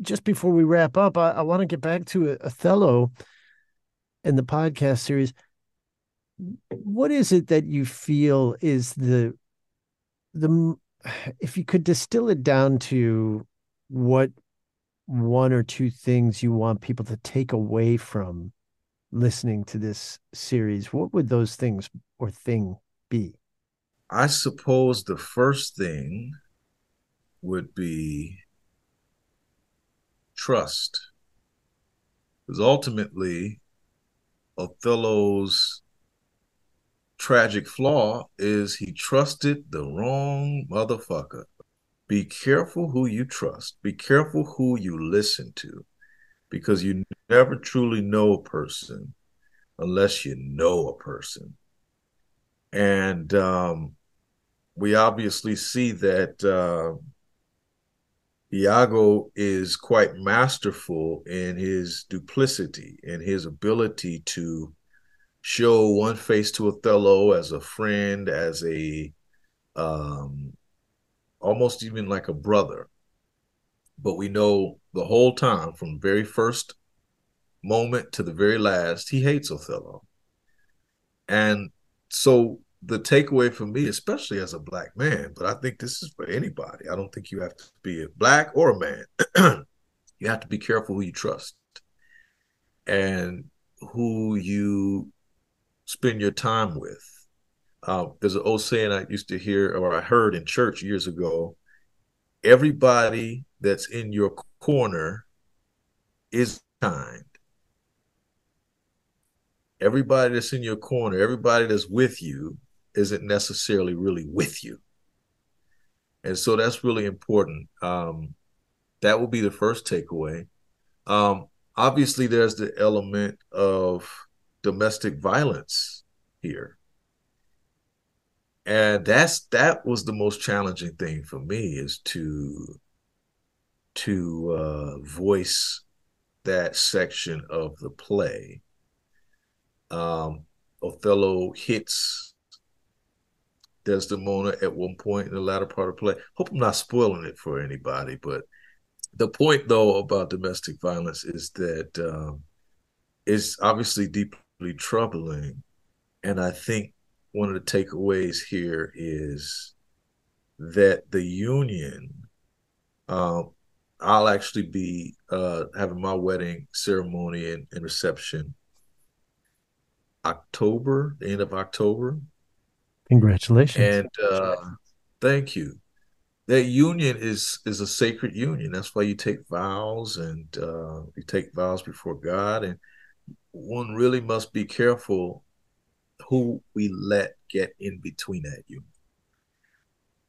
Just before we wrap up, I, I want to get back to Othello and the podcast series. What is it that you feel is the the if you could distill it down to what one or two things you want people to take away from listening to this series, what would those things or thing be? I suppose the first thing would be trust. Because ultimately, Othello's tragic flaw is he trusted the wrong motherfucker. Be careful who you trust. Be careful who you listen to because you never truly know a person unless you know a person. And um, we obviously see that uh, Iago is quite masterful in his duplicity and his ability to show one face to Othello as a friend, as a um, almost even like a brother. But we know the whole time, from very first moment to the very last, he hates Othello. And so the takeaway for me, especially as a black man, but I think this is for anybody. I don't think you have to be a black or a man. you have to be careful who you trust and who you spend your time with. Uh, there's an old saying I used to hear or I heard in church years ago everybody that's in your corner is kind. Everybody that's in your corner, everybody that's with you isn't necessarily really with you. And so that's really important. Um, that will be the first takeaway. Um, obviously, there's the element of domestic violence here and that's that was the most challenging thing for me is to to uh, voice that section of the play. Um, Othello hits Desdemona at one point in the latter part of the play. Hope I'm not spoiling it for anybody, but the point though about domestic violence is that um, it's obviously deeply troubling, and I think one of the takeaways here is that the union, um, I'll actually be uh, having my wedding ceremony and, and reception October, the end of October. Congratulations. And uh, thank you. That union is is a sacred union. That's why you take vows and uh, you take vows before God. And one really must be careful who we let get in between that union.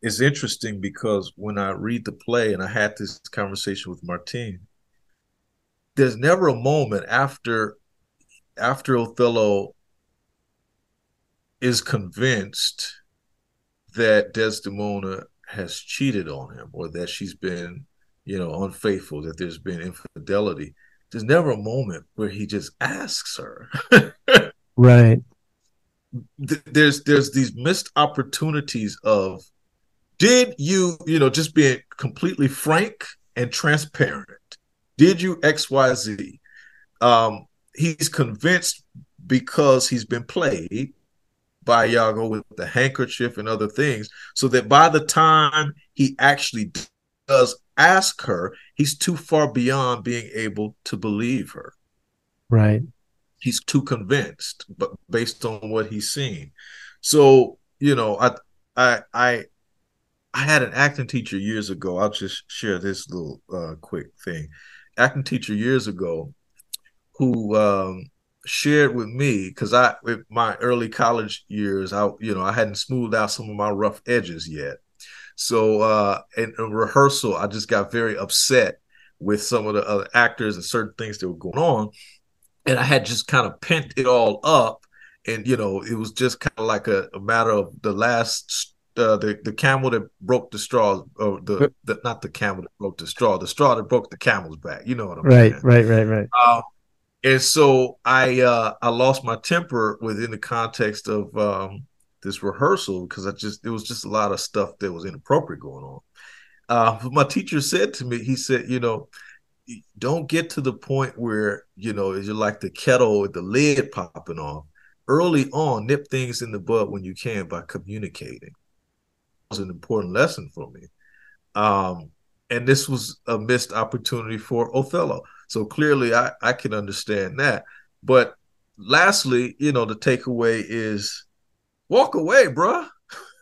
it's interesting because when I read the play and I had this conversation with Martine, there's never a moment after after Othello is convinced that Desdemona has cheated on him or that she's been, you know, unfaithful, that there's been infidelity. There's never a moment where he just asks her. right. There's there's these missed opportunities of did you, you know, just being completely frank and transparent. Did you XYZ? Um, he's convinced because he's been played by Iago with the handkerchief and other things, so that by the time he actually does ask her, he's too far beyond being able to believe her. Right. He's too convinced, but based on what he's seen. So, you know, I I I I had an acting teacher years ago. I'll just share this little uh, quick thing. Acting teacher years ago who um, shared with me because I, with my early college years, I, you know, I hadn't smoothed out some of my rough edges yet. So uh, in, in rehearsal, I just got very upset with some of the other actors and certain things that were going on, and I had just kind of pent it all up, and you know, it was just kind of like a, a matter of the last uh, the the camel that broke the straw, or the, the, not the camel that broke the straw, the straw that broke the camel's back. You know what I'm right, saying? Right, right, right, right. Uh, and so I uh, I lost my temper within the context of um, this rehearsal because I just it was just a lot of stuff that was inappropriate going on. Uh, my teacher said to me, he said, you know, don't get to the point where you know you're like the kettle with the lid popping off. Early on, nip things in the bud when you can by communicating. It was an important lesson for me. Um, and this was a missed opportunity for Othello. So clearly, I, I can understand that. But lastly, you know, the takeaway is walk away, bruh.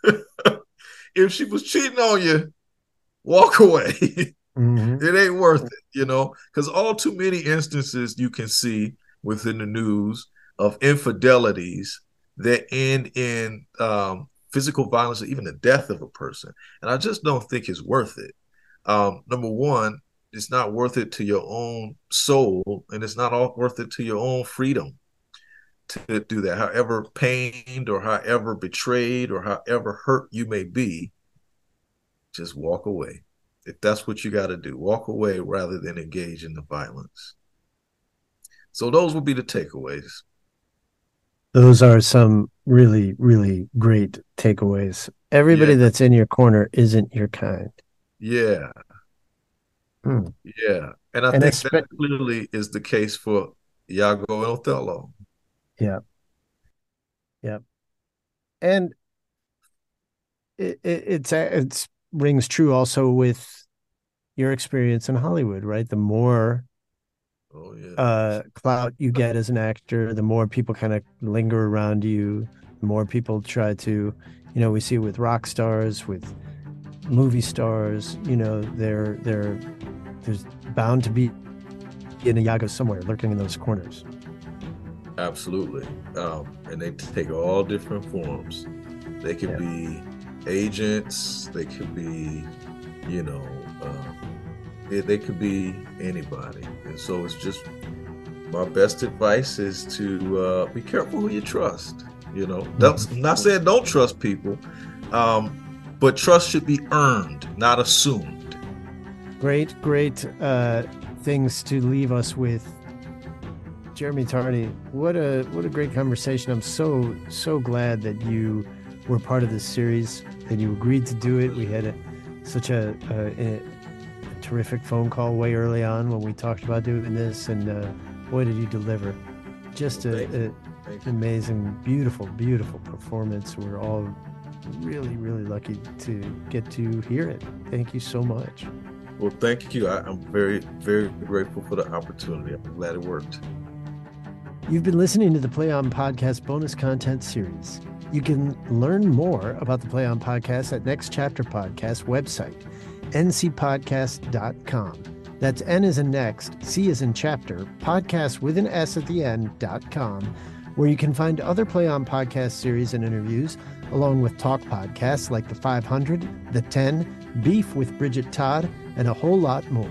if she was cheating on you, walk away. Mm-hmm. it ain't worth it, you know, because all too many instances you can see within the news of infidelities that end in um, physical violence or even the death of a person. And I just don't think it's worth it. Um, number one, it's not worth it to your own soul and it's not all worth it to your own freedom to do that however pained or however betrayed or however hurt you may be just walk away if that's what you got to do walk away rather than engage in the violence. So those would be the takeaways. Those are some really really great takeaways. Everybody yeah. that's in your corner isn't your kind. Yeah. Hmm. Yeah, and I and think that clearly is the case for Iago and Othello. Yeah, yeah, and it, it it's it's rings true also with your experience in Hollywood, right? The more oh, yeah. uh, clout you get as an actor, the more people kind of linger around you. The more people try to, you know, we see with rock stars, with movie stars. You know, they're they're there's bound to be in an Iago somewhere lurking in those corners. Absolutely. Um, and they take all different forms. They could yeah. be agents, they could be, you know, uh, they, they could be anybody. And so it's just my best advice is to uh, be careful who you trust. You know, mm-hmm. I'm not saying don't trust people, um, but trust should be earned, not assumed. Great, great uh, things to leave us with. Jeremy Tardy, what a what a great conversation. I'm so so glad that you were part of this series, and you agreed to do it. We had a, such a, a, a terrific phone call way early on when we talked about doing this, and uh, boy, did you deliver! Just an amazing, beautiful, beautiful performance. We're all really, really lucky to get to hear it. Thank you so much. Well, thank you. I, am very, very grateful for the opportunity. I'm glad it worked. You've been listening to the Play On Podcast bonus content series. You can learn more about the Play On Podcast at Next Chapter Podcast website, ncpodcast.com. That's N is in next, C is in chapter, podcast with an S at the end.com, where you can find other Play On podcast series and interviews, along with talk podcasts like The 500, The 10, Beef with Bridget Todd, and a whole lot more.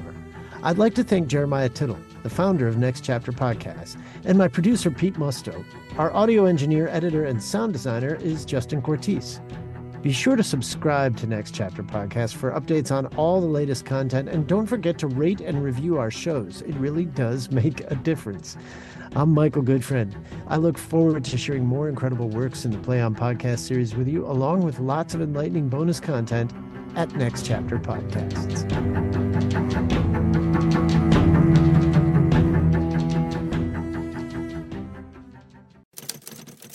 I'd like to thank Jeremiah Tittle, the founder of Next Chapter Podcast, and my producer, Pete Musto. Our audio engineer, editor, and sound designer is Justin Cortese. Be sure to subscribe to Next Chapter Podcast for updates on all the latest content, and don't forget to rate and review our shows. It really does make a difference. I'm Michael Goodfriend. I look forward to sharing more incredible works in the Play On podcast series with you, along with lots of enlightening bonus content at Next Chapter Podcasts.